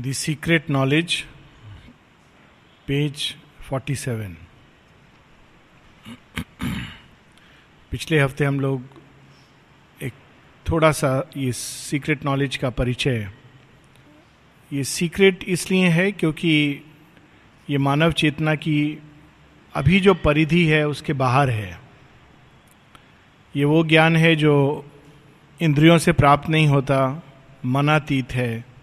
The secret knowledge page 47 पिछले हफ़्ते हम लोग एक थोड़ा सा ये सीक्रेट नॉलेज का परिचय ये सीक्रेट इसलिए है क्योंकि ये मानव चेतना की अभी जो परिधि है, उसके बाहर है। ये वो ज्ञान है जो इंद्रियों से प्राप्त नहीं होता, मनातीत है।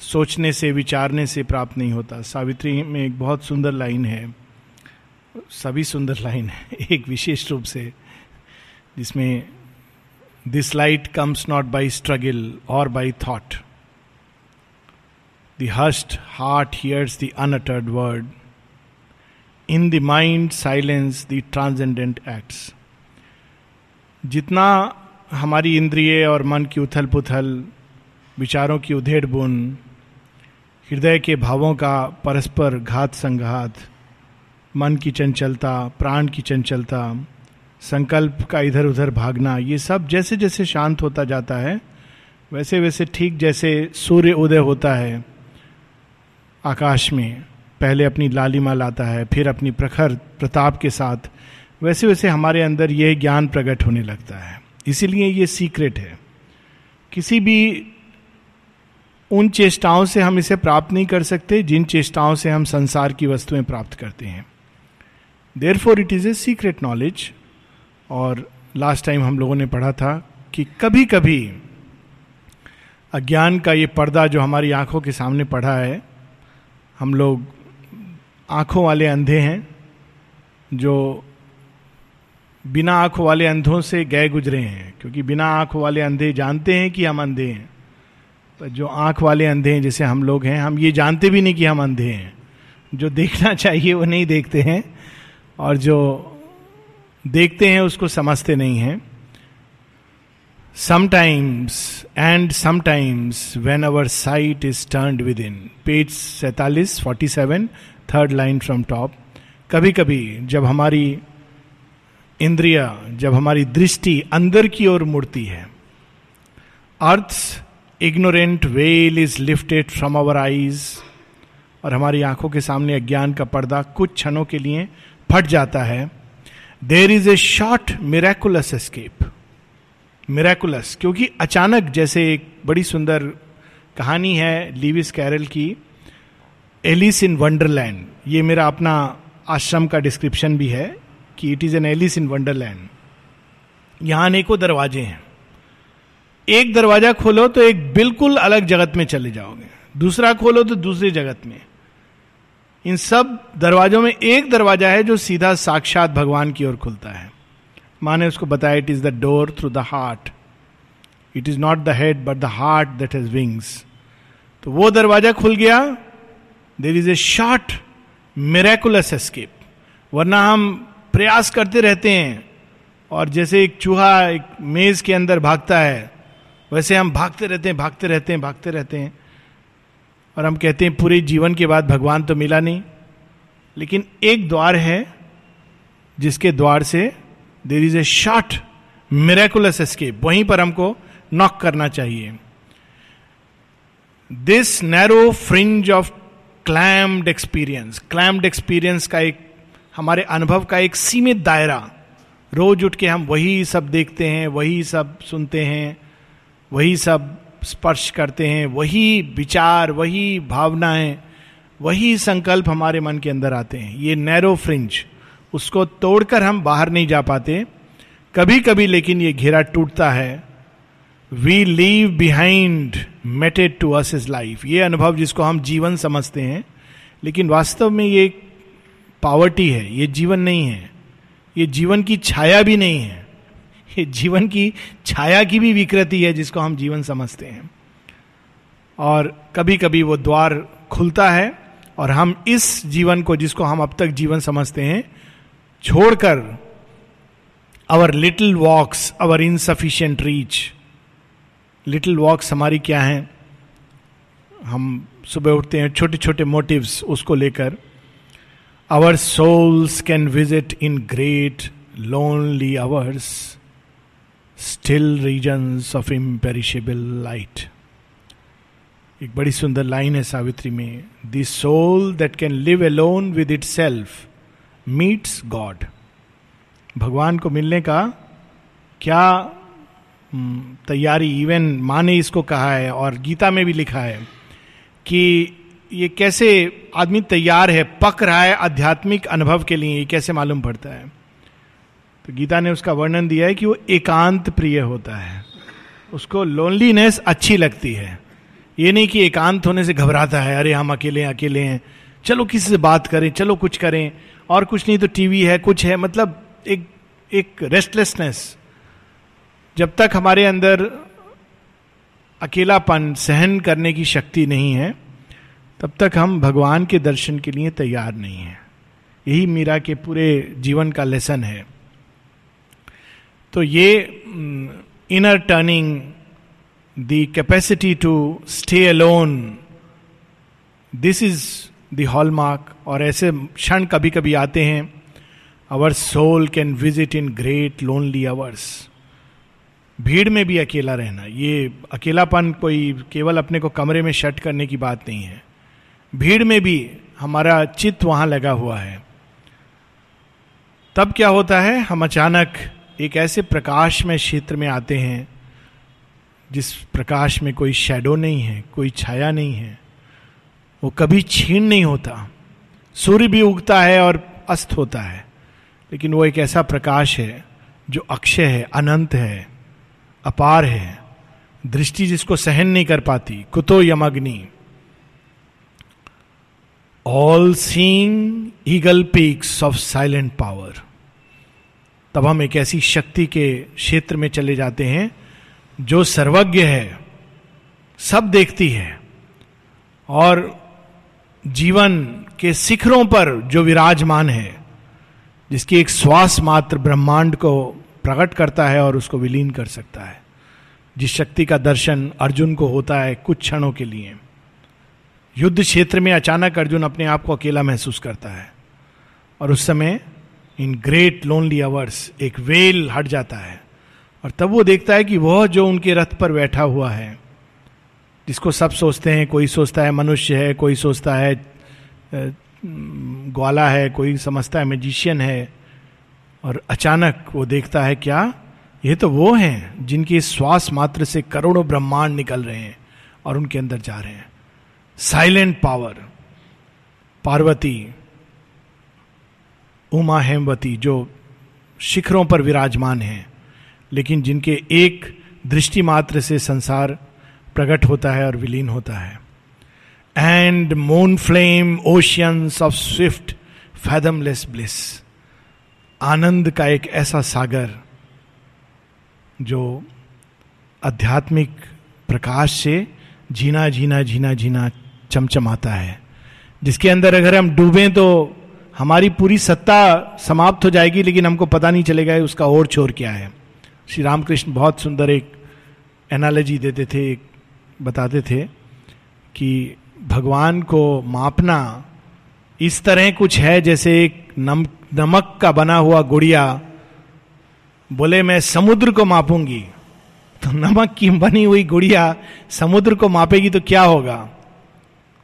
सोचने से, विचारने से प्राप्त नहीं होता। सावित्री में एक बहुत सुंदर लाइन है। सभी सुंदर लाइन है, एक विशेष रूप से, जिसमें this light comes not by struggle और by thought the hushed heart hears the unuttered word in the mind silence the transcendent acts जितना हमारी इंद्रिय और मन की उथल पुथल विचारों की उधेड़ बुन हृदय के भावों का परस्पर घात संघात, मन की चंचलता, प्राण की चंचलता, संकल्प का इधर उधर भागना, ये सब जैसे जैसे शांत होता जाता है वैसे वैसे ठीक जैसे सूर्य उदय होता है, आकाश में पहले अपनी लालिमा लाता है, फिर अपनी प्रखर प्रताप के साथ वैसे वैसे हमारे अंदर यह ज्ञान प्रकट होने लगता है। इसीलिए ये सीक्रेट है। किसी भी उन चेष्टाओं से हम इसे प्राप्त नहीं कर सकते, जिन चेष्टाओं से हम संसार की वस्तुएँ प्राप्त करते हैं। Therefore it is a secret knowledge और लास्ट टाइम हम लोगों ने पढ़ा था कि कभी कभी अज्ञान का ये पर्दा जो हमारी आँखों के सामने पड़ा है, हम लोग आँखों वाले अंधे हैं, जो बिना आँखों वाले अंधों से गए गुजरे हैं, क्योंकि बिना आँखों वाले अंधे जानते हैं कि हम अंधे हैं। जो आँख वाले अंधे हैं, जैसे हम लोग हैं, हम ये जानते भी नहीं कि हम अंधे हैं। जो देखना चाहिए, वो नहीं देखते हैं, और जो देखते हैं, उसको समझते नहीं हैं। Sometimes and sometimes when our sight is turn within page सैतालीस forty seven third line from top कभी कभी जब हमारी इंद्रिया, जब हमारी दृष्टि अंदर की ओर मुड़ती है, earth ignorant veil is lifted from our eyes और हमारी आँखों के सामने अज्ञान का पर्दा कुछ क्षणों के लिए फट जाता है। There is a short miraculous escape miraculous क्योंकि अचानक जैसे एक बड़ी सुंदर कहानी है लिविस कैरल की एलिस इन वंडरलैंड ये मेरा अपना आश्रम का डिस्क्रिप्शन भी है कि it is an Alice in Wonderland यहाँ अनेकों दरवाजे हैं। एक दरवाज़ा खोलो तो एक बिल्कुल अलग जगत में चले जाओगे। दूसरा खोलो तो दूसरी जगत में। इन सब दरवाजों में एक दरवाज़ा है जो सीधा साक्षात भगवान की ओर खुलता है। माँ ने उसको बताया it is the door through the heart it is not the head but the heart that has wings तो वो दरवाज़ा खुल गया। There is a short miraculous escape वरना हम प्रयास करते रहते हैं। और जैसे एक चूहा एक मेज के अंदर भागता है वैसे हम भागते रहते हैं, भागते रहते हैं, भागते रहते हैं। और हम कहते हैं, पूरे जीवन के बाद भगवान तो मिला नहीं। लेकिन एक द्वार है, जिसके द्वार से there is a short miraculous escape वहीं पर हमको नॉक करना चाहिए। This narrow fringe of clamped experience clamped experience का एक, हमारे अनुभव का एक सीमित दायरा। रोज उठ के हम वही सब देखते हैं, वही सब सुनते हैं। वही सब स्पर्श करते हैं, वही विचार, वही भावनाएँ, वही संकल्प हमारे मन के अंदर आते हैं। ये नैरो फ्रिंज उसको तोड़कर हम बाहर नहीं जा पाते। कभी कभी लेकिन ये घेरा टूटता है। We leave behind meted to us is life ये अनुभव जिसको हम जीवन समझते हैं, लेकिन वास्तव में ये पावर्टी है, ये जीवन नहीं है। ये जीवन की छाया भी नहीं है। ये जीवन की छाया की भी विकृति है जिसको हम जीवन समझते हैं। और कभी कभी वो द्वार खुलता है और हम इस जीवन को जिसको हम अब तक जीवन समझते हैं, छोड़कर our little walks our insufficient reach little walks हमारी क्या है? हम सुबह उठते हैं छोटे छोटे मोटिव्स उसको लेकर। Our souls can visit in great lonely hours still regions of imperishable light एक बड़ी सुंदर लाइन है सावित्री में the soul that can live alone with itself meets God भगवान को मिलने का क्या हम्म, तैयारी इवन माँ ने इसको कहा है और गीता में भी लिखा है कि ये कैसे आदमी तैयार है पक रहा है आध्यात्मिक अनुभव के लिए ये कैसे मालूम पड़ता है। तो गीता ने उसका वर्णन दिया है कि वो एकांत प्रिय होता है। उसको लोनलीनेस अच्छी लगती है। ये नहीं कि एकांत होने से घबराता है, अरे हम अकेले हैं अकेले हैं। चलो किसी से बात करें, चलो कुछ करें, और कुछ नहीं तो टीवी है, कुछ है मतलब एक एक रेस्टलेसनेस जब तक हमारे अंदर अकेलापन सहन करने की शक्ति नहीं है, तब तक हम भगवान के दर्शन के लिए तैयार नहीं है। यही मीरा के पूरे जीवन का लेसन है। तो ये inner turning the capacity to stay alone this is the hallmark और ऐसे क्षण कभी कभी आते हैं our soul can visit in great lonely hours भीड़ में भी अकेला रहना, ये अकेलापन कोई केवल अपने को कमरे में शट करने की बात नहीं है। भीड़ में भी हमारा चित्त वहाँ लगा हुआ है। तब क्या होता है, हम अचानक एक ऐसे प्रकाश में क्षेत्र में आते हैं, जिस प्रकाश में कोई शेडो नहीं है, कोई छाया नहीं है। वो कभी छीन नहीं होता। सूर्य भी उगता है और अस्त होता है। लेकिन वो एक ऐसा प्रकाश है, जो अक्षय है, अनंत है, अपार है। दृष्टि जिसको सहन नहीं कर पाती, कुतो यमग्नि all seeing eagle peaks of silent power तब हम एक ऐसी शक्ति के क्षेत्र में चले जाते हैं, जो सर्वज्ञ है, सब देखती है, और जीवन के शिखरों पर जो विराजमान है, जिसकी एक श्वास मात्र ब्रह्मांड को प्रकट करता है और उसको विलीन कर सकता है। जिस शक्ति का दर्शन अर्जुन को होता है कुछ क्षणों के लिए। युद्ध क्षेत्र में अचानक अर्जुन अपने आप को अकेला महसूस करता है, और उस समय इन ग्रेट लोनली अवर्स एक वेल हट जाता है। और तब वो देखता है कि वह जो उनके रथ पर बैठा हुआ है, जिसको सब सोचते हैं, कोई सोचता है मनुष्य है, कोई सोचता है ग्वाला है, कोई समझता है मैजिशियन है, और अचानक वो देखता है क्या, ये तो वो हैं जिनके श्वास मात्र से करोड़ों ब्रह्मांड निकल रहे हैं और उनके अंदर जा रहे हैं। साइलेंट पावर पार्वती उमा हेमवती, जो शिखरों पर विराजमान हैं, लेकिन जिनके एक दृष्टि मात्र से संसार प्रकट होता है और विलीन होता है। And moon flame oceans of swift fathomless bliss आनंद का एक ऐसा सागर, जो आध्यात्मिक प्रकाश से जीना जीना जीना जीना चमचमाता है, जिसके अंदर अगर हम डूबें तो हमारी पूरी सत्ता समाप्त हो जाएगी, लेकिन हमको पता नहीं चलेगा उसका और छोर क्या है। श्री रामकृष्ण बहुत सुंदर एक एनालॉजी देते थे, एक बताते थे कि भगवान को मापना इस तरह कुछ है जैसे एक नम, नमक का बना हुआ गुड़िया बोले, मैं समुद्र को मापूँगी। तो नमक की बनी हुई गुड़िया समुद्र को मापेगी तो क्या होगा?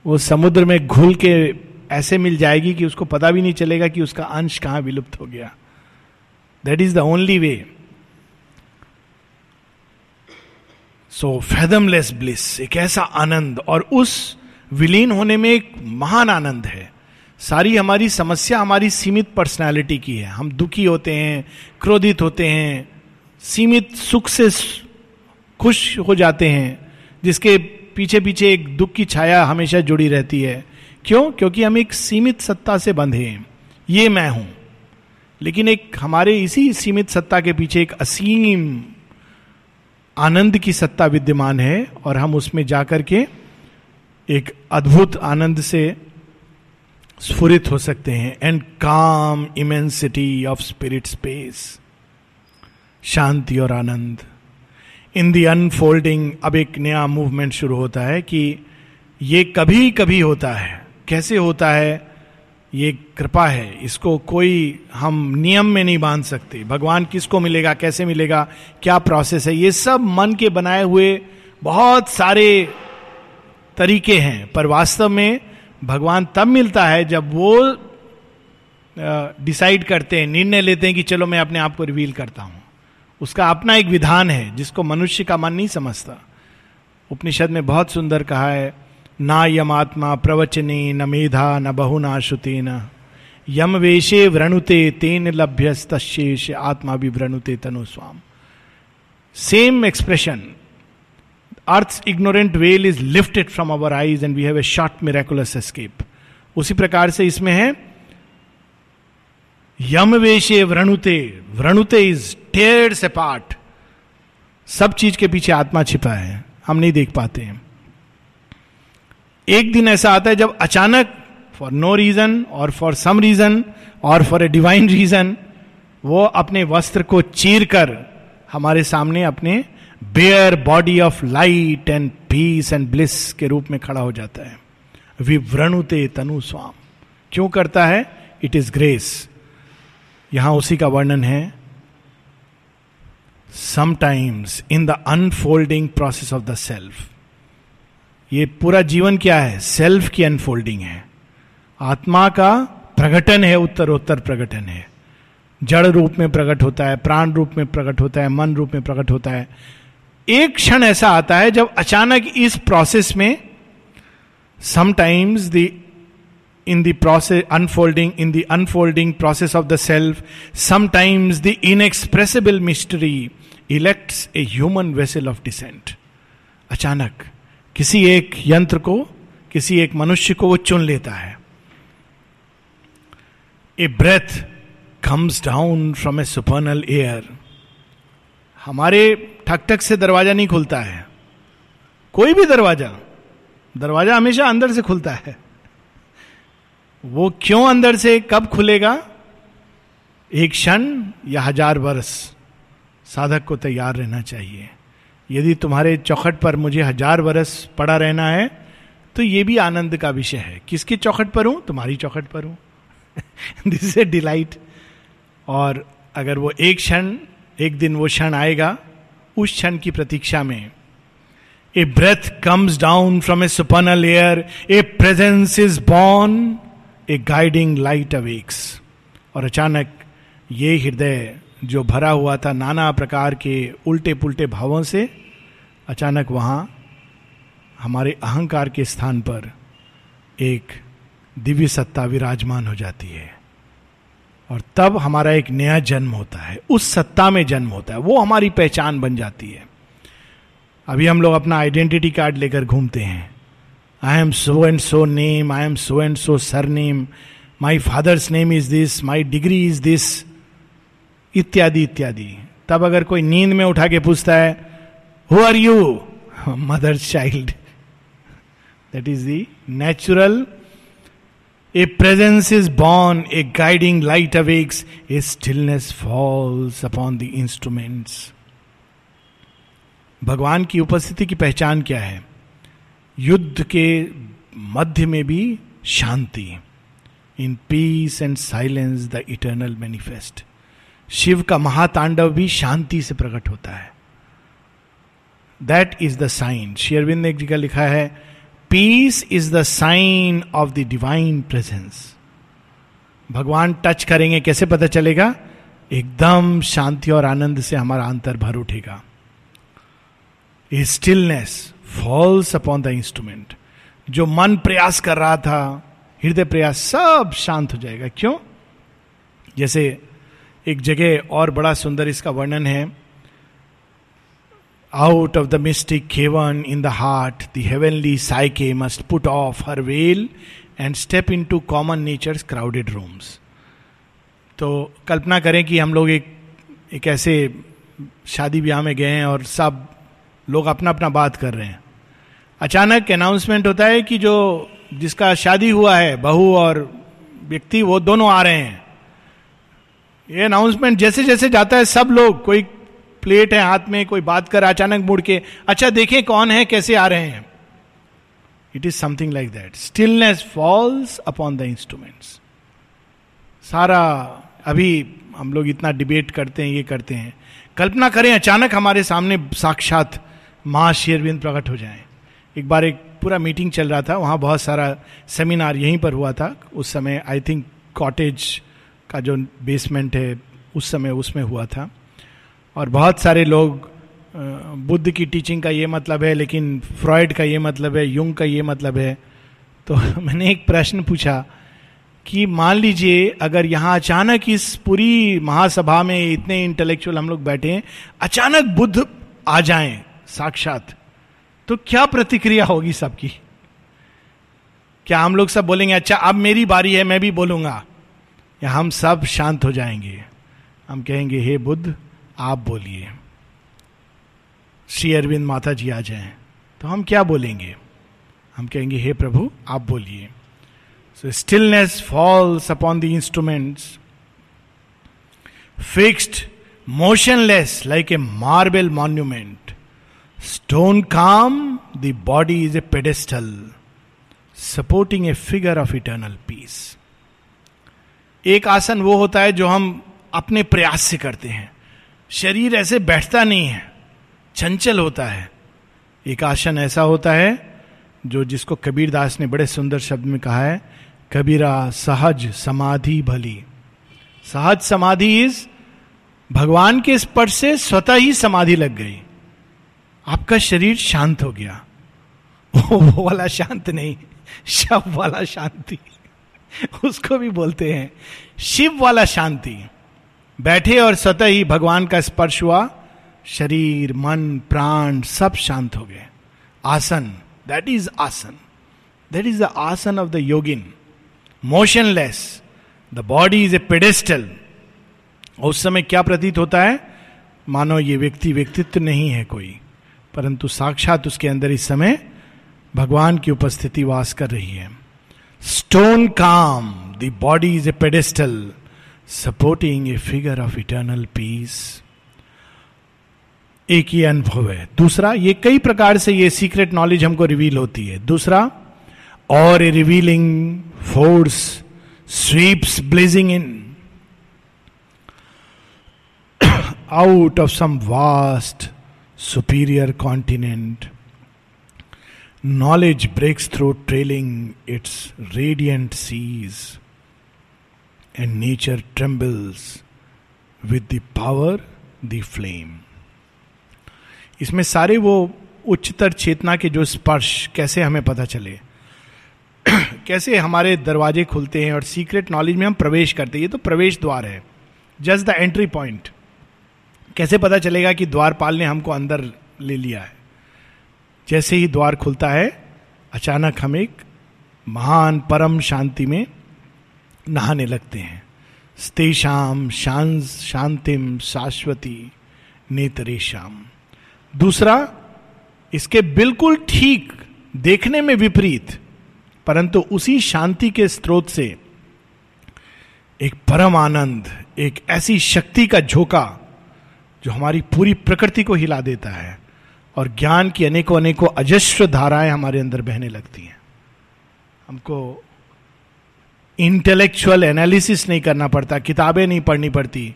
वो समुद्र में घुल के ऐसे मिल जाएगी कि उसको पता भी नहीं चलेगा कि उसका अंश कहाँ विलुप्त हो गया। That is the only way so fathomless bliss एक ऐसा आनंद, और उस विलीन होने में एक महान आनंद है। सारी हमारी समस्या, हमारी सीमित पर्सनालिटी की है। हम दुखी होते हैं, क्रोधित होते हैं, सीमित सुख से खुश हो जाते हैं, जिसके पीछे पीछे एक दुख की छाया हमेशा जुड़ी रहती है। क्यों? क्योंकि हम एक सीमित सत्ता से बंधे हैं। ये मैं हूँ। लेकिन एक हमारे इसी सीमित सत्ता के पीछे एक असीम आनंद की सत्ता विद्यमान है और हम उसमें जाकर के एक अद्भुत आनंद से स्फुरित हो सकते हैं। And calm immensity of spirit space शांति और आनंद। इन दी अनफोल्डिंग अब एक नया मूवमेंट शुरू होता है कि ये कभी कभी होता है। कैसे होता है, ये कृपा है। इसको कोई हम नियम में नहीं बाँध सकते। भगवान किसको मिलेगा, कैसे मिलेगा, क्या प्रोसेस है, ये सब मन के बनाए हुए बहुत सारे तरीके हैं। पर वास्तव में भगवान तब मिलता है जब वो डिसाइड करते हैं, निर्णय लेते हैं कि चलो मैं अपने आप को रिवील करता हूँ। उसका अपना एक विधान है, जिसको मनुष्य का मन नहीं समझता। उपनिषद में बहुत सुंदर कहा है ना यमात्मा प्रवचने न मेधा न बहुना श्रुते न यम वेशे व्रणुते तेन लभ्य लभ्यस्तेष आत्मा भी व्रणुते तनु स्वाम same expression earth ignorant veil is lifted from our eyes and we have a short miraculous escape उसी प्रकार से इसमें है, यम वेशे व्रणुते व्रणुते इज़ टेयर्ड से पार्ट सब चीज़ के पीछे आत्मा छिपा है, हम नहीं देख पाते हैं। एक दिन ऐसा आता है जब अचानक फॉर नो रीजन और फॉर सम रीजन और फॉर ए डिवाइन रीजन वो अपने वस्त्र को चीर कर हमारे सामने अपने bare body of light and peace and bliss के रूप में खड़ा हो जाता है। विव्रणुते तनु स्वाम। क्यों करता है? इट इज़ ग्रेस यहाँ उसी का वर्णन है। Sometimes in the unfolding process of the self ये पूरा जीवन क्या है? सेल्फ की अनफोल्डिंग है। आत्मा का प्रकटन है, उत्तरोत्तर प्रकटन है। जड़ रूप में प्रकट होता है, प्राण रूप में प्रकट होता है, मन रूप में प्रकट होता है। एक क्षण ऐसा आता है जब अचानक इस प्रोसेस में sometimes the in the process unfolding in the unfolding process of the self, sometimes the inexpressible mystery elects a human vessel of descent. अचानक। किसी एक यंत्र को, किसी एक मनुष्य को वो चुन लेता है। A breath comes down from a supernal air हमारे ठक ठक से दरवाज़ा नहीं खुलता है। कोई भी दरवाज़ा दरवाज़ा हमेशा अंदर से खुलता है। वो क्यों अंदर से, कब खुलेगा? एक क्षण या हज़ार वर्ष साधक को तैयार रहना चाहिए। यदि तुम्हारे चौखट पर मुझे हज़ार वर्ष पड़ा रहना है तो ये भी आनंद का विषय है। किसकी चौखट पर हूँ? तुम्हारी चौखट पर हूँ। दिस इज़ ए डिलाइट और अगर वो एक क्षण, एक दिन वो क्षण आएगा, उस क्षण की प्रतीक्षा में a breath comes down from a supernal air a presence is born a guiding light awakes और अचानक ये हृदय जो भरा हुआ था नाना प्रकार के उल्टे पुल्टे भावों से अचानक वहाँ हमारे अहंकार के स्थान पर एक दिव्य सत्ता विराजमान हो जाती है। और तब हमारा एक नया जन्म होता है। उस सत्ता में जन्म होता है। वो हमारी पहचान बन जाती है। अभी हम लोग अपना आइडेंटिटी कार्ड लेकर घूमते हैं। I am so and so name I am so and so surname my father's name is this my degree is this इत्यादि इत्यादि। तब अगर कोई नींद में उठा के पूछता है who are you mother child that is the natural a presence is born a guiding light awakes a stillness falls upon the instruments भगवान की उपस्थिति की पहचान क्या है? युद्ध के मध्य में भी शांति। In peace and silence the eternal manifest Shiva का महातांडव भी शांति से प्रकट होता है। दैट इज़ द साइन शेयरविंद ने जी का लिखा है peace is the sign of the divine presence भगवान टच करेंगे, कैसे पता चलेगा? एकदम शांति और आनंद से हमारा अंतर भर उठेगा। Stillness falls upon the instrument जो मन प्रयास कर रहा था, हृदय प्रयास, सब शांत हो जाएगा। क्यों? जैसे एक जगह और बड़ा सुंदर इसका वर्णन है। Out of the mystic cavern in the heart the heavenly psyche must put off her veil and step into common nature crowded rooms तो कल्पना करें कि हम लोग एक एक ऐसे शादी ब्याह में गए हैं और सब लोग अपना अपना बात कर रहे हैं। अचानक अनाउंसमेंट होता है कि जो, जिसका शादी हुआ है, बहू और व्यक्ति, वो दोनों आ रहे हैं। ये अनाउंसमेंट जैसे जैसे जाता है, सब लोग, कोई प्लेट है हाथ में, कोई बात कर अचानक मुड़ के अच्छा देखें कौन है, कैसे आ रहे हैं? It is something like that stillness falls upon the instruments सारा, अभी हम लोग इतना डिबेट करते हैं, ये करते हैं। कल्पना करें, अचानक हमारे सामने साक्षात माँ शेरविंद प्रकट हो जाए। एक बार एक पूरा मीटिंग चल रहा था, वहाँ बहुत सारा सेमिनार यहीं पर हुआ था। उस समय आई थिंक कॉटेज का जो बेसमेंट है, उस समय उसमें हुआ था। और बहुत सारे लोग बुद्ध की टीचिंग का ये मतलब है, लेकिन फ्रॉयड का ये मतलब है युंग का ये मतलब है। तो मैंने एक प्रश्न पूछा कि मान लीजिए, अगर यहाँ अचानक इस पूरी महासभा में इतने इंटेलेक्चुअल हम लोग बैठे हैं अचानक बुद्ध आ जाएँ साक्षात तो क्या प्रतिक्रिया होगी सबकी? क्या हम लोग सब बोलेंगे अच्छा अब मेरी बारी है, मैं भी बोलूँगा। या हम सब शांत हो जाएँगे। हम कहेंगे, हे बुद्ध आप बोलिए। श्री अरविंद माता जी आ जाए। तो हम क्या बोलेंगे? हम कहेंगे, हे प्रभु, आप बोलिए। So stillness falls upon the instruments fixed motionless like a marble monument stone calm the body is a pedestal supporting a figure of eternal peace एक आसन वो होता है जो हम अपने प्रयास से करते हैं। शरीर ऐसे बैठता नहीं है, चंचल होता है। एक आसन ऐसा होता है, जो जिसको कबीर दास ने बड़े सुंदर शब्द में कहा है, कबीरा सहज समाधि भली। सहज समाधि इज़ भगवान के स्पर्श से स्वतः ही समाधि लग गई। आपका शरीर शांत हो गया। वो वाला शांत नहीं, शव वाला शांति। उसको भी बोलते हैं, शिव वाला शांति। बैठे और स्वतः ही भगवान का स्पर्श हुआ। शरीर, मन, प्राण सब शांत हो गए। आसन that is asana. That is the asana of the yogin motionless the body is a pedestal उस समय क्या प्रतीत होता है? मानो ये व्यक्ति व्यक्तित्व नहीं है कोई, परंतु साक्षात उसके अंदर इस समय भगवान की उपस्थिति वास कर रही है। Stone calm the body is a pedestal supporting a figure of eternal peace एक ये अनुभव है। दूसरा, ये कई प्रकार से ये सीक्रेट नॉलेज हमको रिवील होती है। दूसरा, और a revealing force sweeps blazing in out of some vast superior continent knowledge breaks through trailing its radiant seas and nature trembles with the power the flame इसमें सारे वो उच्चतर चेतना के जो स्पर्श, कैसे हमें पता चले? कैसे हमारे दरवाजे खुलते हैं और सीक्रेट नॉलेज में हम प्रवेश करते हैं? ये तो प्रवेश द्वार है। जस्ट द एंट्री पॉइंट कैसे पता चलेगा कि द्वारपाल ने हमको अंदर ले लिया है? जैसे ही द्वार खुलता है, अचानक हम एक महान परम शांति में नहाने लगते हैं। स्तेशाम शांत शांतिम शाश्वती नेतरेशम दूसरा, इसके बिल्कुल ठीक देखने में विपरीत, परंतु उसी शांति के स्रोत से एक परम आनंद, एक ऐसी शक्ति का झोंका, जो हमारी पूरी प्रकृति को हिला देता है और ज्ञान की अनेकों अनेकों अजस्व धाराएँ हमारे अंदर बहने लगती हैं। हमको इंटेलेक्चुअल एनालिसिस नहीं करना पड़ता किताबें नहीं पढ़नी पड़ती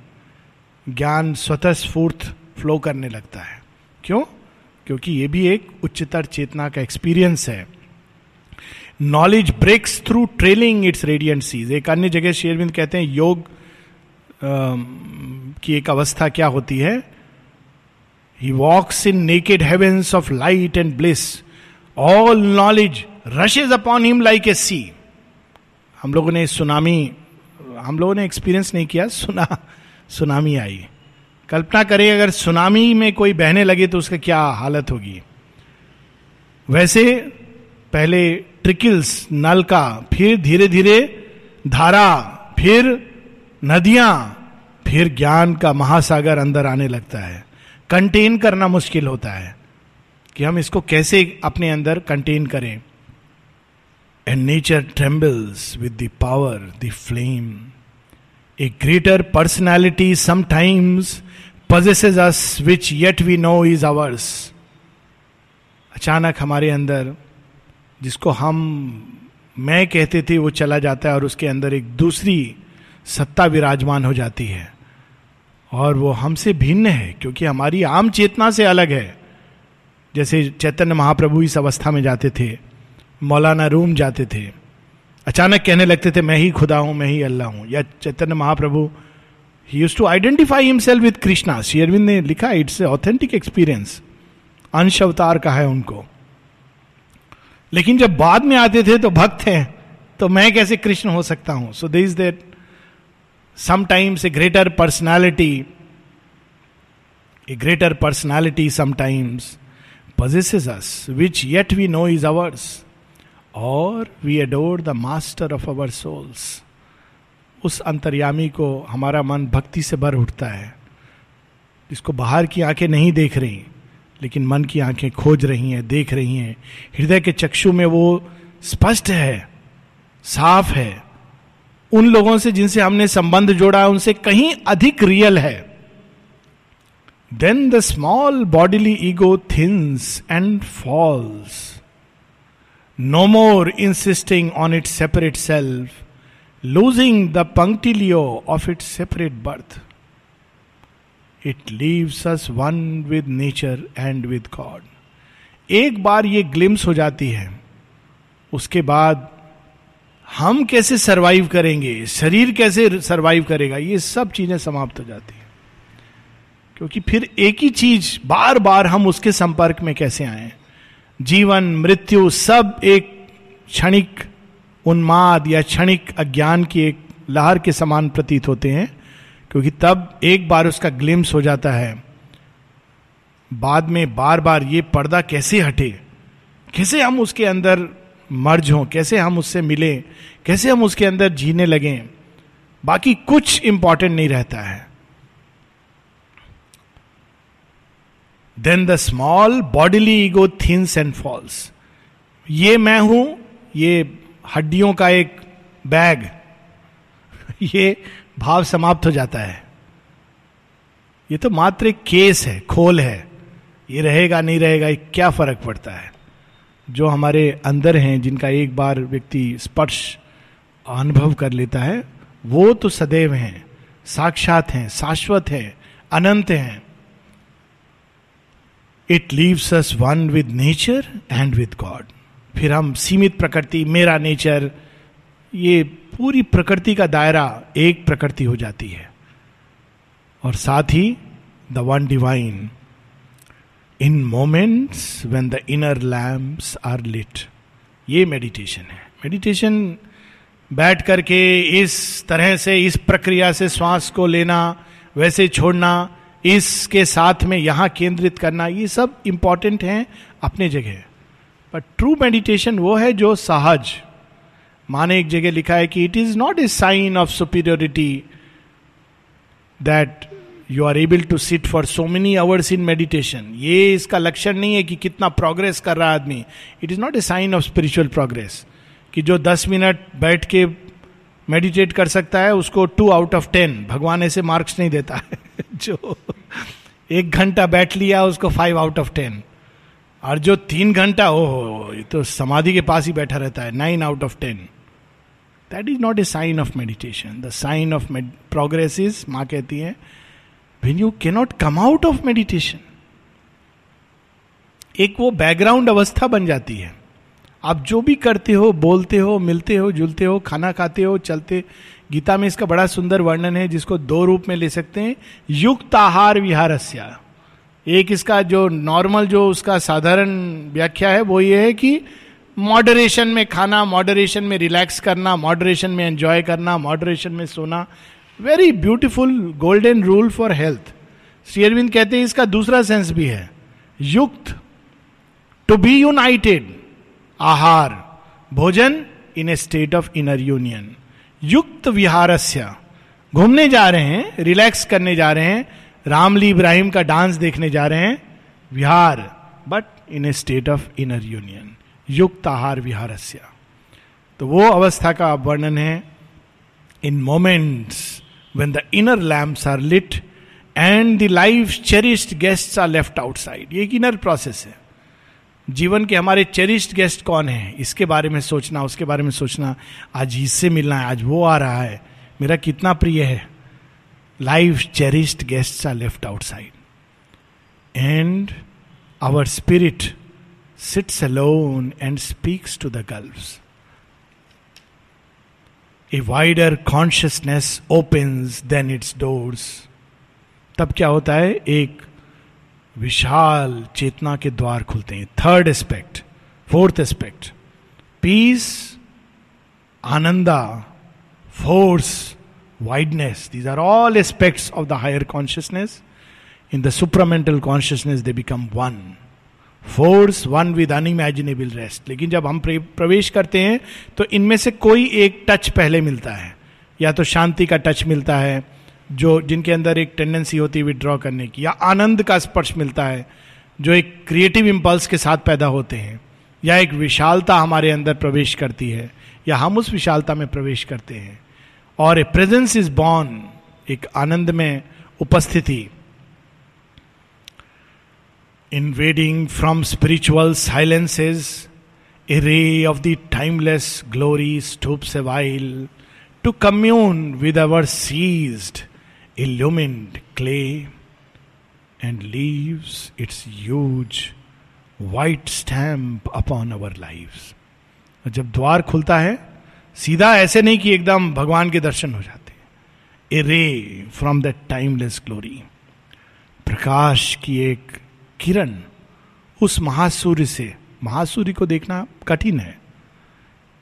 ज्ञान स्वतः स्फूर्त फ्लो करने लगता है। क्यों? क्योंकि ये भी एक उच्चतर चेतना का एक्सपीरियंस है। Knowledge breaks through trailing its radiant seas एक अन्य जगह शेरविंद कहते हैं योग आ, की एक अवस्था क्या होती है? He walks in naked heavens of light and bliss all knowledge rushes upon him like a sea हम लोगों ने सुनामी, हम लोगों ने एक्सपीरियंस नहीं किया, सुना, सुनामी आई। कल्पना करें, अगर सुनामी में कोई बहने लगे तो उसका क्या हालत होगी? वैसे, पहले ट्रिकल्स नल का, फिर धीरे धीरे धारा फिर नदियाँ, फिर ज्ञान का महासागर अंदर आने लगता है। कंटेन करना मुश्किल होता है कि हम इसको कैसे अपने अंदर कंटेन करें। And nature trembles with the power the flame a greater personality sometimes possesses us, which yet we know is ours. अचानक हमारे अंदर, जिसको हम, मैं कहते थे, वो चला जाता है और उसके अंदर एक दूसरी सत्ता विराजमान हो जाती है। और वो हमसे भिन्न है, क्योंकि हमारी आम चेतना से अलग है। जैसे चैतन्य महाप्रभु इस अवस्था में जाते थे मौलाना रूम जाते थे। अचानक कहने लगते थे मैं ही खुदा हूँ मैं ही अल्लाह हूँ। या Chaitanya Mahaprabhu he used to identify himself with Krishna शेयरविंद ने लिखा इट्स ऑथेंटिक एक्सपीरियंस अंश अवतार कहा है उनको। लेकिन जब बाद में आते थे तो भक्त हैं तो मैं कैसे कृष्ण हो सकता हूँ? So this that sometimes a greater personality a greater personality sometimes possesses us, which yet we know is ours, और we adore the master of our souls उस अंतर्यामी को हमारा मन भक्ति से भर उठता है। जिसको बाहर की आँखें नहीं देख रही, लेकिन मन की आँखें खोज रही हैं, देख रही हैं। हृदय के चक्षु में वो स्पष्ट है, साफ़ है। उन लोगों से जिनसे हमने संबंध जोड़ा, उनसे कहीं अधिक रियल है। Then the small bodily ego thins and falls no more insisting on it separate self losing the punctilio of its separate birth. It leaves us one with nature and with God. एक बार ये glimpse हो जाती है, उसके बाद हम कैसे survive करेंगे, शरीर कैसे सरवाइव करेगा, ये सब चीज़ें समाप्त हो जाती है क्योंकि फिर एक ही चीज़ बार बार हम उसके संपर्क में कैसे आए जीवन, मृत्यु सब एक क्षणिक उन्माद या क्षणिक अज्ञान की एक लहर के समान प्रतीत होते हैं, क्योंकि तब एक बार उसका ग्लिम्स हो जाता है। बाद में बार बार ये पर्दा कैसे हटे? कैसे हम उसके अंदर मर्ज हों? कैसे हम उससे मिले? कैसे हम उसके अंदर जीने लगें? बाकी कुछ इंपॉर्टेंट नहीं रहता है। Then the small bodily ego thins and falls ये मैं हूँ, ये हड्डियों का एक बैग। ये भाव समाप्त हो जाता है। ये तो मात्र एक केस है, खोल है। ये रहेगा, नहीं रहेगा, ये क्या फ़र्क पड़ता है? जो हमारे अंदर हैं, जिनका एक बार व्यक्ति स्पर्श अनुभव कर लेता है, वो तो सदैव हैं, साक्षात हैं, शाश्वत हैं, अनंत हैं। It leaves us one with nature and with God फिर हम सीमित प्रकृति, मेरा नेचर ये पूरी प्रकृति का दायरा एक प्रकृति हो जाती है। और साथ ही the one divine in moments when the inner lamps are lit ये मेडिटेशन है। मेडिटेशन बैठ करके इस तरह से, इस प्रक्रिया से श्वास को लेना, वैसे छोड़ना इसके साथ में यहाँ केंद्रित करना, ये सब इंपॉर्टेंट है अपने जगह। पर ट्रू मेडिटेशन वो है जो सहज। माने एक जगह लिखा है कि it is not a sign of superiority that you are able to sit for so many hours in meditation ये इसका लक्षण नहीं है कि कितना प्रोग्रेस कर रहा आदमी। It is not a sign of spiritual progress कि जो दस मिनट बैठ के मेडिटेट कर सकता है, उसको टू आउट ऑफ़ टेन भगवान ऐसे मार्क्स नहीं देता। है जो एक घंटा बैठ लिया, उसको फाइव आउट ऑफ़ टेन और जो तीन घंटा ओ तो समाधि के पास ही बैठा रहता है nine out of ten that is not a sign of meditation the sign of progress is माँ कहती है when you cannot come out of meditation एक वो बैकग्राउंड अवस्था बन जाती है। आप जो भी करते हो, बोलते हो, मिलते हो, जुलते हो, खाना खाते हो, चलते, गीता में इसका बड़ा सुंदर वर्णन है, जिसको दो रूप में ले सकते हैं। युक्त आहार विहारस्या। एक इसका जो नॉर्मल जो उसका साधारण व्याख्या है, वो ये है कि मॉडरेशन में खाना मॉडरेशन में रिलैक्स करना मॉडरेशन में एंजॉय करना मॉडरेशन में सोना। Very beautiful golden rule for health Shri Aurobindo कहते हैं, इसका दूसरा सेंस भी है। युक्त टू बी यूनाइटेड आहार, भोजन in a state of inner union युक्त विहारस्य, घूमने जा रहे हैं रिलैक्स करने जा रहे हैं, रामली इब्राहिम का डांस देखने जा रहे हैं, विहार but in a state of inner union युक्त आहार विहारस्य. तो वो अवस्था का वर्णन है in moments when the inner lamps are lit and the life cherished guests are left outside ये एक इनर प्रोसेस है। जीवन के हमारे चेरिस्ट गेस्ट कौन है? इसके बारे में सोचना, उसके बारे में सोचना। आज इससे मिलना है, आज वो आ रहा है। मेरा कितना प्रिय है। Life cherished guests are left outside and our spirit sits alone and speaks to the gulfs. A wider consciousness opens then its doors. तब क्या होता है? एक विशाल चेतना के द्वार खुलते हैं। Third aspect fourth aspect peace Ananda force wideness these are all aspects of the higher consciousness in the supramental consciousness they become one. Force one with unimaginable rest लेकिन जब हम प्रवेश करते हैं तो इनमें से कोई एक टच पहले मिलता है। या तो शांति का टच मिलता है जो जिनके अंदर एक टेंडेंसी होती है विड्रॉ करने की या आनंद का स्पर्श मिलता है जो एक क्रिएटिव इम्पल्स के साथ पैदा होते हैं या एक विशालता हमारे अंदर प्रवेश करती है या हम उस विशालता में प्रवेश करते हैं। और ए प्रेजेंस इज़ बॉर्न एक आनंद में उपस्थिति। Invading from spiritual silences, a ray of the timeless glory stoops a while to commune with our seized, illumined clay and leaves its huge white stamp upon our lives. जब द्वार खुलता है, सीधा ऐसे नहीं कि एकदम भगवान के दर्शन हो जाते a ray from the timeless glory प्रकाश की एक किरण उस महासूर्य से, महासूर्य को देखना कठिन है,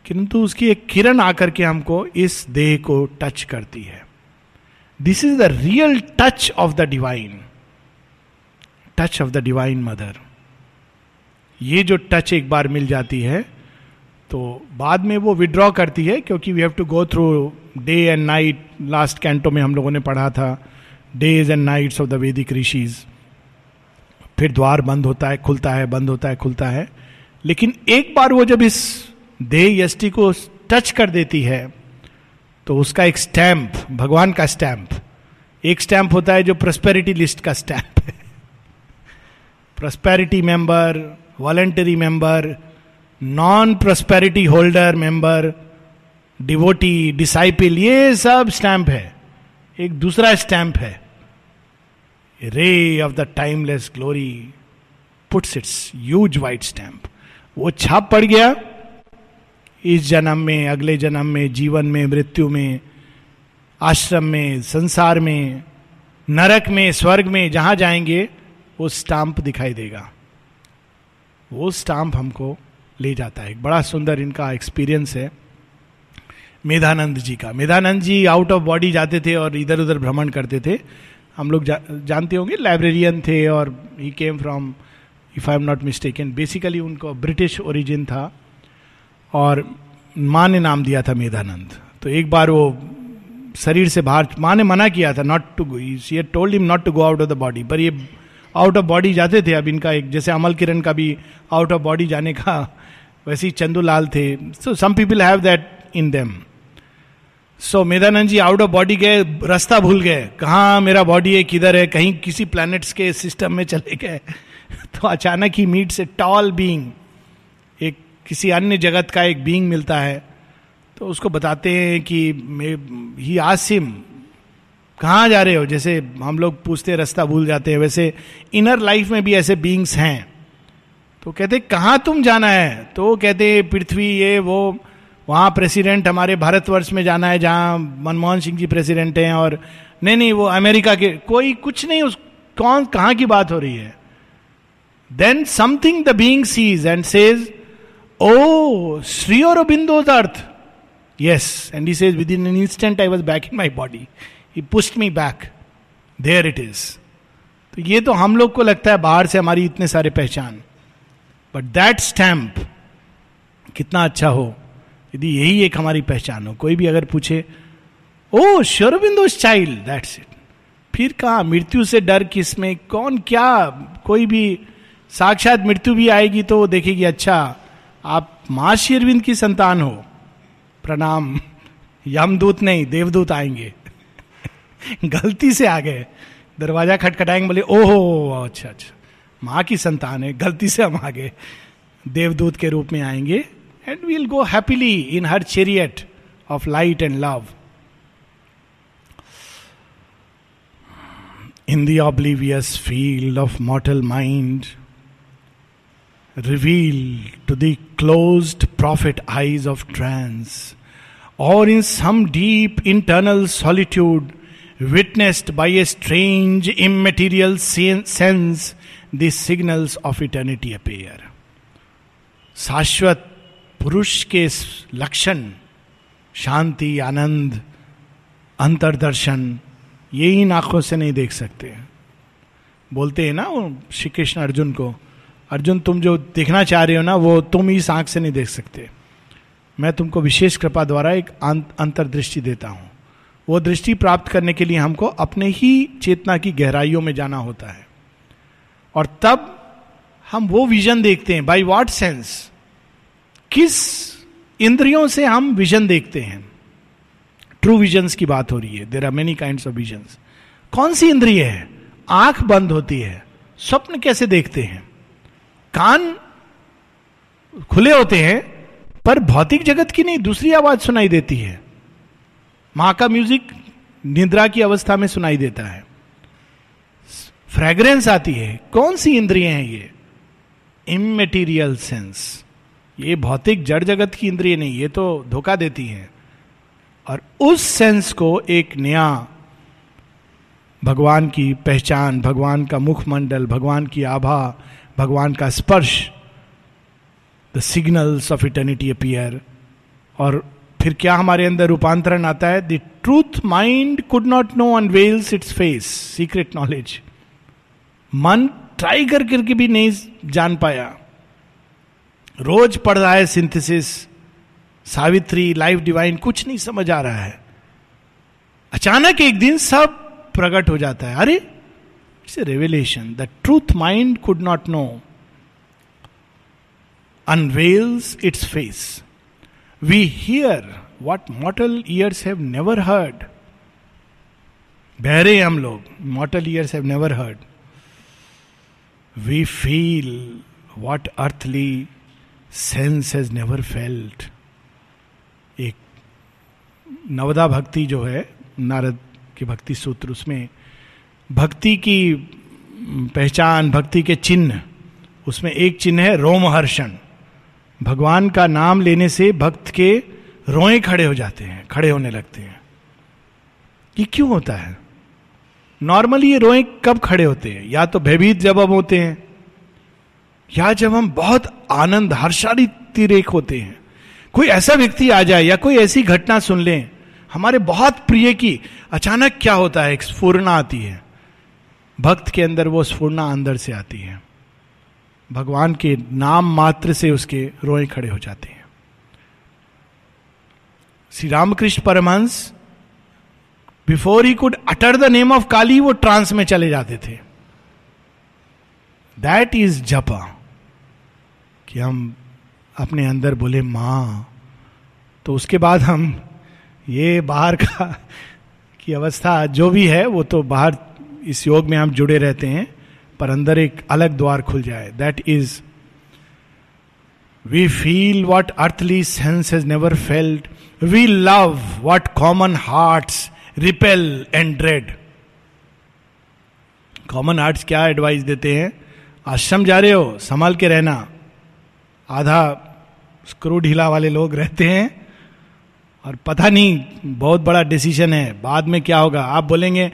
किंतु उसकी एक किरण आकर के हमको इस देह को टच करती है। This is the real touch of the divine touch of the divine mother ये जो टच एक बार मिल जाती है तो बाद में वो विड्रॉ करती है, क्योंकि we have to go through day and night last canto में हम लोगों ने पढ़ा था days and nights of the Vedic rishis फिर द्वार बंद होता है, खुलता है, बंद होता है, खुलता है। लेकिन एक बार वो जब इस देह यष्टि को टच कर देती है तो उसका एक स्टैंप, भगवान का स्टैंप। एक स्टैंप होता है जो प्रोस्पेरिटी लिस्ट का स्टैंप है। Prosperity member voluntary member non prosperity holder member devotee disciple ये सब स्टैंप है। एक दूसरा स्टैंप है। Ray of the timeless glory puts its use white stamp वो छाप पड़ गया। इस जन्म में अगले जन्म में जीवन में मृत्यु में आश्रम में संसार में नरक में स्वर्ग में जहाँ जाएँगे वो स्टाम्प दिखाई देगा। वो स्टाम्प हमको ले जाता है। बड़ा सुंदर इनका एक्सपीरियंस है मेधानंद जी का। Medhananda ji out of body जाते थे और इधर उधर भ्रमण करते थे। हम लोग जा, जानते होंगे लाइब्रेरियन थे और he came from if I am not mistaken basically उनको ब्रिटिश ओरिजिन था। और माँ ने नाम दिया था मेधानंद। तो एक बार वो शरीर से बाहर, माँ ने मना किया था not to go she told him not to go out of the body पर ये आउट ऑफ़ बॉडी जाते थे अब इनका एक, जैसे अमल किरण का भी आउट ऑफ़ बॉडी जाने का, वैसे ही चंदूलाल थे। So some people have that in them so Medhananda ji out of body गए, रास्ता भूल गए। कहाँ मेरा बॉडी है, किधर है, कहीं किसी प्लैनेट्स के सिस्टम में चले गए। तो अचानक ही मीट से टॉल एक किसी अन्य जगत का एक बीइंग मिलता है तो उसको बताते हैं कि ही आसिम कहाँ जा रहे हो? जैसे हम लोग पूछते रास्ता भूल जाते हैं। वैसे इनर लाइफ में भी ऐसे बींग्स हैं। तो कहते, कहाँ तुम जाना है? तो कहते, पृथ्वी, ये, वो, वहाँ प्रेसिडेंट हमारे भारतवर्ष में जाना है, जहाँ मनमोहन सिंह जी प्रेसिडेंट हैं और नहीं नहीं, वो अमेरिका के, कोई कुछ नहीं, उस, कौन, कहाँ की बात हो रही है? Then something the being sees and says O Sri Aurobindo earth yes and he says within an instant I was back in my body he pushed me back there it is तो ये तो हम लोग को लगता है बाहर से हमारी इतने सारे पहचान। बट दैट स्टैम्प कितना अच्छा हो। यदि यही एक हमारी पहचान हो, कोई भी अगर पूछे ओ शोरबिंदो चाइल्ड दैट्स इट फिर कहा, मृत्यु से डर किसमें कौन क्या? कोई भी साक्षात मृत्यु भी आएगी तो देखेगी अच्छा आप माँ शेरविंद की संतान हो। प्रणाम। यमदूत नहीं देवदूत आएँगे। गलती से आ गए। दरवाज़ा खटखटाएँगे बोले ओहो अच्छा अच्छा। माँ की संतान है गलती से हम आ गए। देवदूत के रूप में आएँगे and will go happily in her chariot of light and love in the oblivious field of mortal mind, reveal to those prophet eyes of trance or in some deep internal solitude witnessed by a strange immaterial sense the of eternity appear शाश्वत पुरुष के लक्षण शांति आनंद अंतरदर्शन ये इन आँखों से नहीं देख सकते बोलते हैं ना श्री कृष्ण अर्जुन को अर्जुन, तुम जो देखना चाह रहे हो ना, वो तुम इस आँख से नहीं देख सकते। मैं तुमको विशेष कृपा द्वारा एक अंतर्दृष्टि देता हूँ। वो दृष्टि प्राप्त करने के लिए हमको अपने ही चेतना की गहराइयों में जाना होता है। और तब हम वो विजन देखते हैं। बाई वॉट सेंस किस इंद्रियों से हम विजन देखते हैं? ट्रू विजन्स की बात हो रही है। There are many kind of visions कौन सी इंद्रिय है? आँख बंद होती है। स्वप्न कैसे देखते हैं? कान खुले होते हैं, पर भौतिक जगत की नहीं, दूसरी आवाज़ सुनाई देती है। माँ का म्यूज़िक निद्रा की अवस्था में सुनाई देता है। फ्रेग्रेंस आती है। कौन सी इंद्रिय हैं ये? Immaterial sense. ये भौतिक जड़ जगत की इंद्रिय नहीं, ये तो धोखा देती है। और उस सेंस को एक नया भगवान की पहचान, भगवान का मुखमंडल, भगवान की आभा भगवान का स्पर्श the signals of eternity appear और फिर क्या हमारे अंदर रूपांतरण आता है? The truth mind could not know unveils its face secret knowledge मन ट्राई कर करके भी नहीं जान पाया। रोज पढ़ रहा है सिंथेसिस सावित्री लाइफ डिवाइन कुछ नहीं समझ आ रहा है। अचानक एक दिन सब प्रकट हो जाता है। अरे it's a revelation the truth mind could not know unveils its face we hear what mortal ears have never heard बहरे हम लोग mortal ears have never heard we feel what earthly sense has never felt एक नवदा भक्ति जो है, नारद की भक्ति सूत्र उसमें भक्ति की पहचान, भक्ति के चिन्ह, उसमें एक चिन्ह है रोमहर्षण। भगवान का नाम लेने से भक्त के रोए खड़े हो जाते हैं, खड़े होने लगते हैं। ये क्यों होता है? नॉर्मली ये रोए कब खड़े होते हैं? या तो भयभीत जब हम होते हैं, या जब हम बहुत आनंद हर्षातिरेक होते हैं। कोई ऐसा व्यक्ति आ जाए या कोई ऐसी घटना सुन लें, हमारे बहुत प्रिय की अचानक क्या होता है? एक स्फूर्णा आती है। भक्त के अंदर वो स्फूर्णा अंदर से आती है। भगवान के नाम मात्र से उसके रोए खड़े हो जाते हैं। Shri Ramakrishna Paramahamsa before he could utter the name of Kali वो ट्रांस में चले जाते थे। दैट इज़ जपा कि हम अपने अंदर बोले, माँ। तो उसके बाद हम ये बाहर का की अवस्था जो भी है, वो तो बाहर इस योग में हम जुड़े रहते हैं, पर अंदर एक अलग द्वार खुल जाए। That is we feel what earthly sense has never felt we love what common hearts repel and dread common hearts क्या एडवाइस देते हैं? आश्रम जा रहे हो, संभाल के रहना। आधा स्क्रू ढीला वाले लोग रहते हैं, और पता नहीं, बहुत बड़ा डिसीज़न है। बाद में क्या होगा? आप बोलेंगे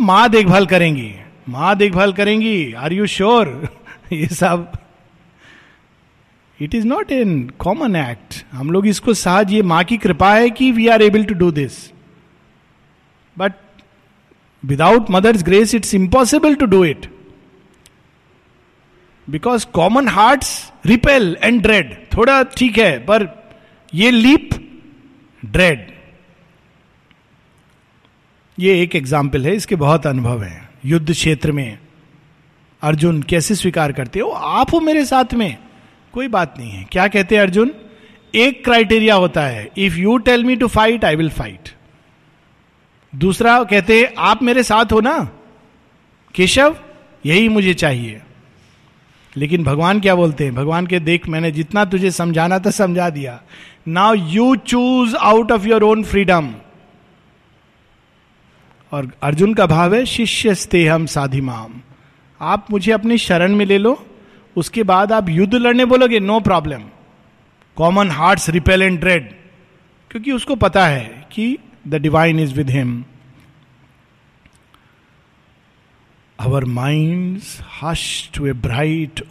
माँ देखभाल करेंगी। माँ देखभाल करेंगी। आर यू श्योर ये सब। It is not an common act हम लोग इसको सहज ये माँ की कृपा है कि we are able to do this but without mother's grace it's impossible to do it because common heart repel and dread थोड़ा ठीक है, पर ये लीप ड्रेड ये एक एग्ज़ाम्पल है, इसके बहुत अनुभव है, युद्ध क्षेत्र में। अर्जुन कैसे स्वीकार करते हो? आप हो मेरे साथ में। कोई बात नहीं है। क्या कहते हैं अर्जुन? एक क्राइटेरिया होता है। If you tell me to fight I will fight दूसरा कहते हैं, आप मेरे साथ हो ना? केशव, यही मुझे चाहिए। लेकिन भगवान क्या बोलते हैं? भगवान के, देख, मैंने जितना तुझे समझाना था, समझा दिया। Now you choose out of your own freedom और अर्जुन का भाव है, शिष्य स्ते हम साधिमाम आप मुझे अपनी शरण में ले लो, उसके बाद आप युद्ध लड़ने बोलोगे, no problem common hearts repel and dread क्योंकि उसको पता है कि the divine is with him our mind hush to a bright.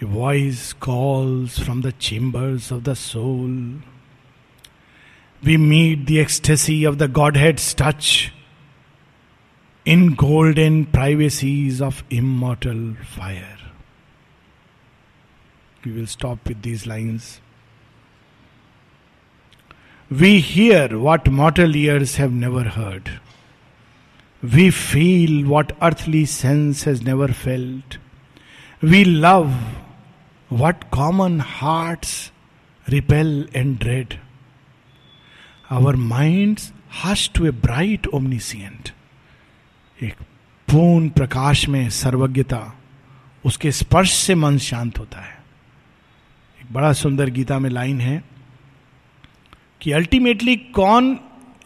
A voice calls from the chambers of the soul. We meet the ecstasy of the Godhead's touch in golden privacies of immortal fire. We will stop with these lines. We hear what mortal ears have never heard. We feel what earthly sense has never felt. We love what common hearts repel and dread. Our minds hush to a bright omniscient. एक पूर्ण प्रकाश में सर्वज्ञता, उसके स्पर्श से मन शांत होता है। एक बड़ा सुंदर गीता में लाइन है कि अल्टीमेटली कौन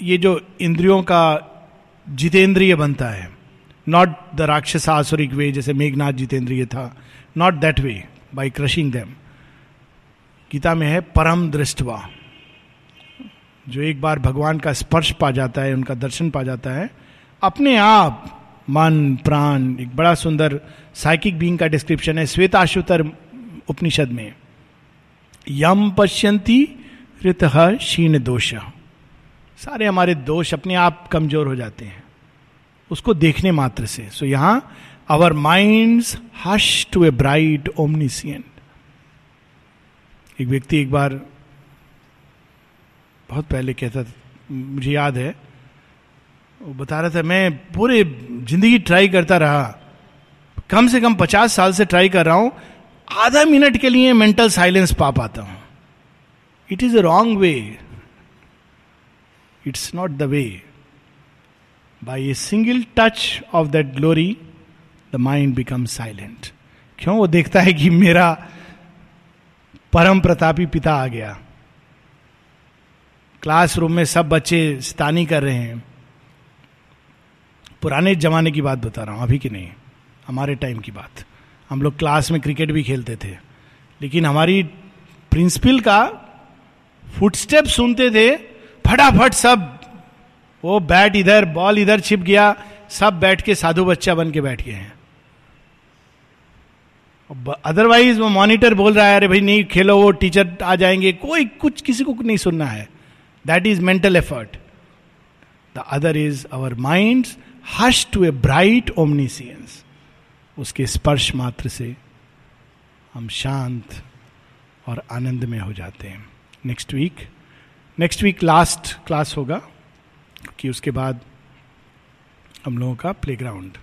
ये जो इंद्रियों का जितेंद्रिय बनता है? नॉट द राक्षस आसुरिक वे, जैसे मेघनाथ जितेंद्रिय था। Not that way by crushing them Gita में है, परम दृष्टवा। जो एक बार भगवान का स्पर्श पा जाता है उनका दर्शन पा जाता है अपने आप मन प्राण एक बड़ा सुंदर साइकिक बींग का डिस्क्रिप्शन है श्वेताशुतर उपनिषद में। यम पश्यंती ऋत शीन दोष। सारे हमारे दोष अपने आप कमज़ोर हो जाते हैं। उसको देखने मात्र से। सो so, यहाँ our mind hush to a bright omniscient एक व्यक्ति एक बार बहुत पहले कहता था, मुझे याद है। वो बता रहा था, मैं पूरे ज़िंदगी ट्राई करता रहा। कम से कम पचास साल से ट्राई कर रहा हूँ। आधा मिनट के लिए मेंटल साइलेंस पा पाता हूँ। It is a wrong way it's not the way by a single touch of that glory the mind become silent क्यों? वो देखता है कि मेरा परम प्रतापी पिता आ गया। क्लासरूम में सब बच्चे स्तानी कर रहे हैं। पुराने जमाने की बात बता रहा हूँ, अभी की नहीं, हमारे टाइम की बात। हम लोग क्लास में क्रिकेट भी खेलते थे, लेकिन हमारी प्रिंसिपल का फुटस्टेप सुनते थे, फटाफट सब, वो बैट इधर बॉल इधर छिप गया, सब बैठ के साधु बच्चा बन के बैठ गए हैं। अदरवाइज़ वो मॉनिटर बोल रहा है, अरे भाई नहीं खेलो, वो टीचर आ जाएँगे, कोई कुछ, किसी को नहीं सुनना है। That is mental effort the other is our mind hush to a bright omniscience उसके स्पर्श मात्र से हम शांत और आनंद में हो जाते हैं। Next week next week last class होगा कि उसके बाद हम लोगों का प्लेग्राउंड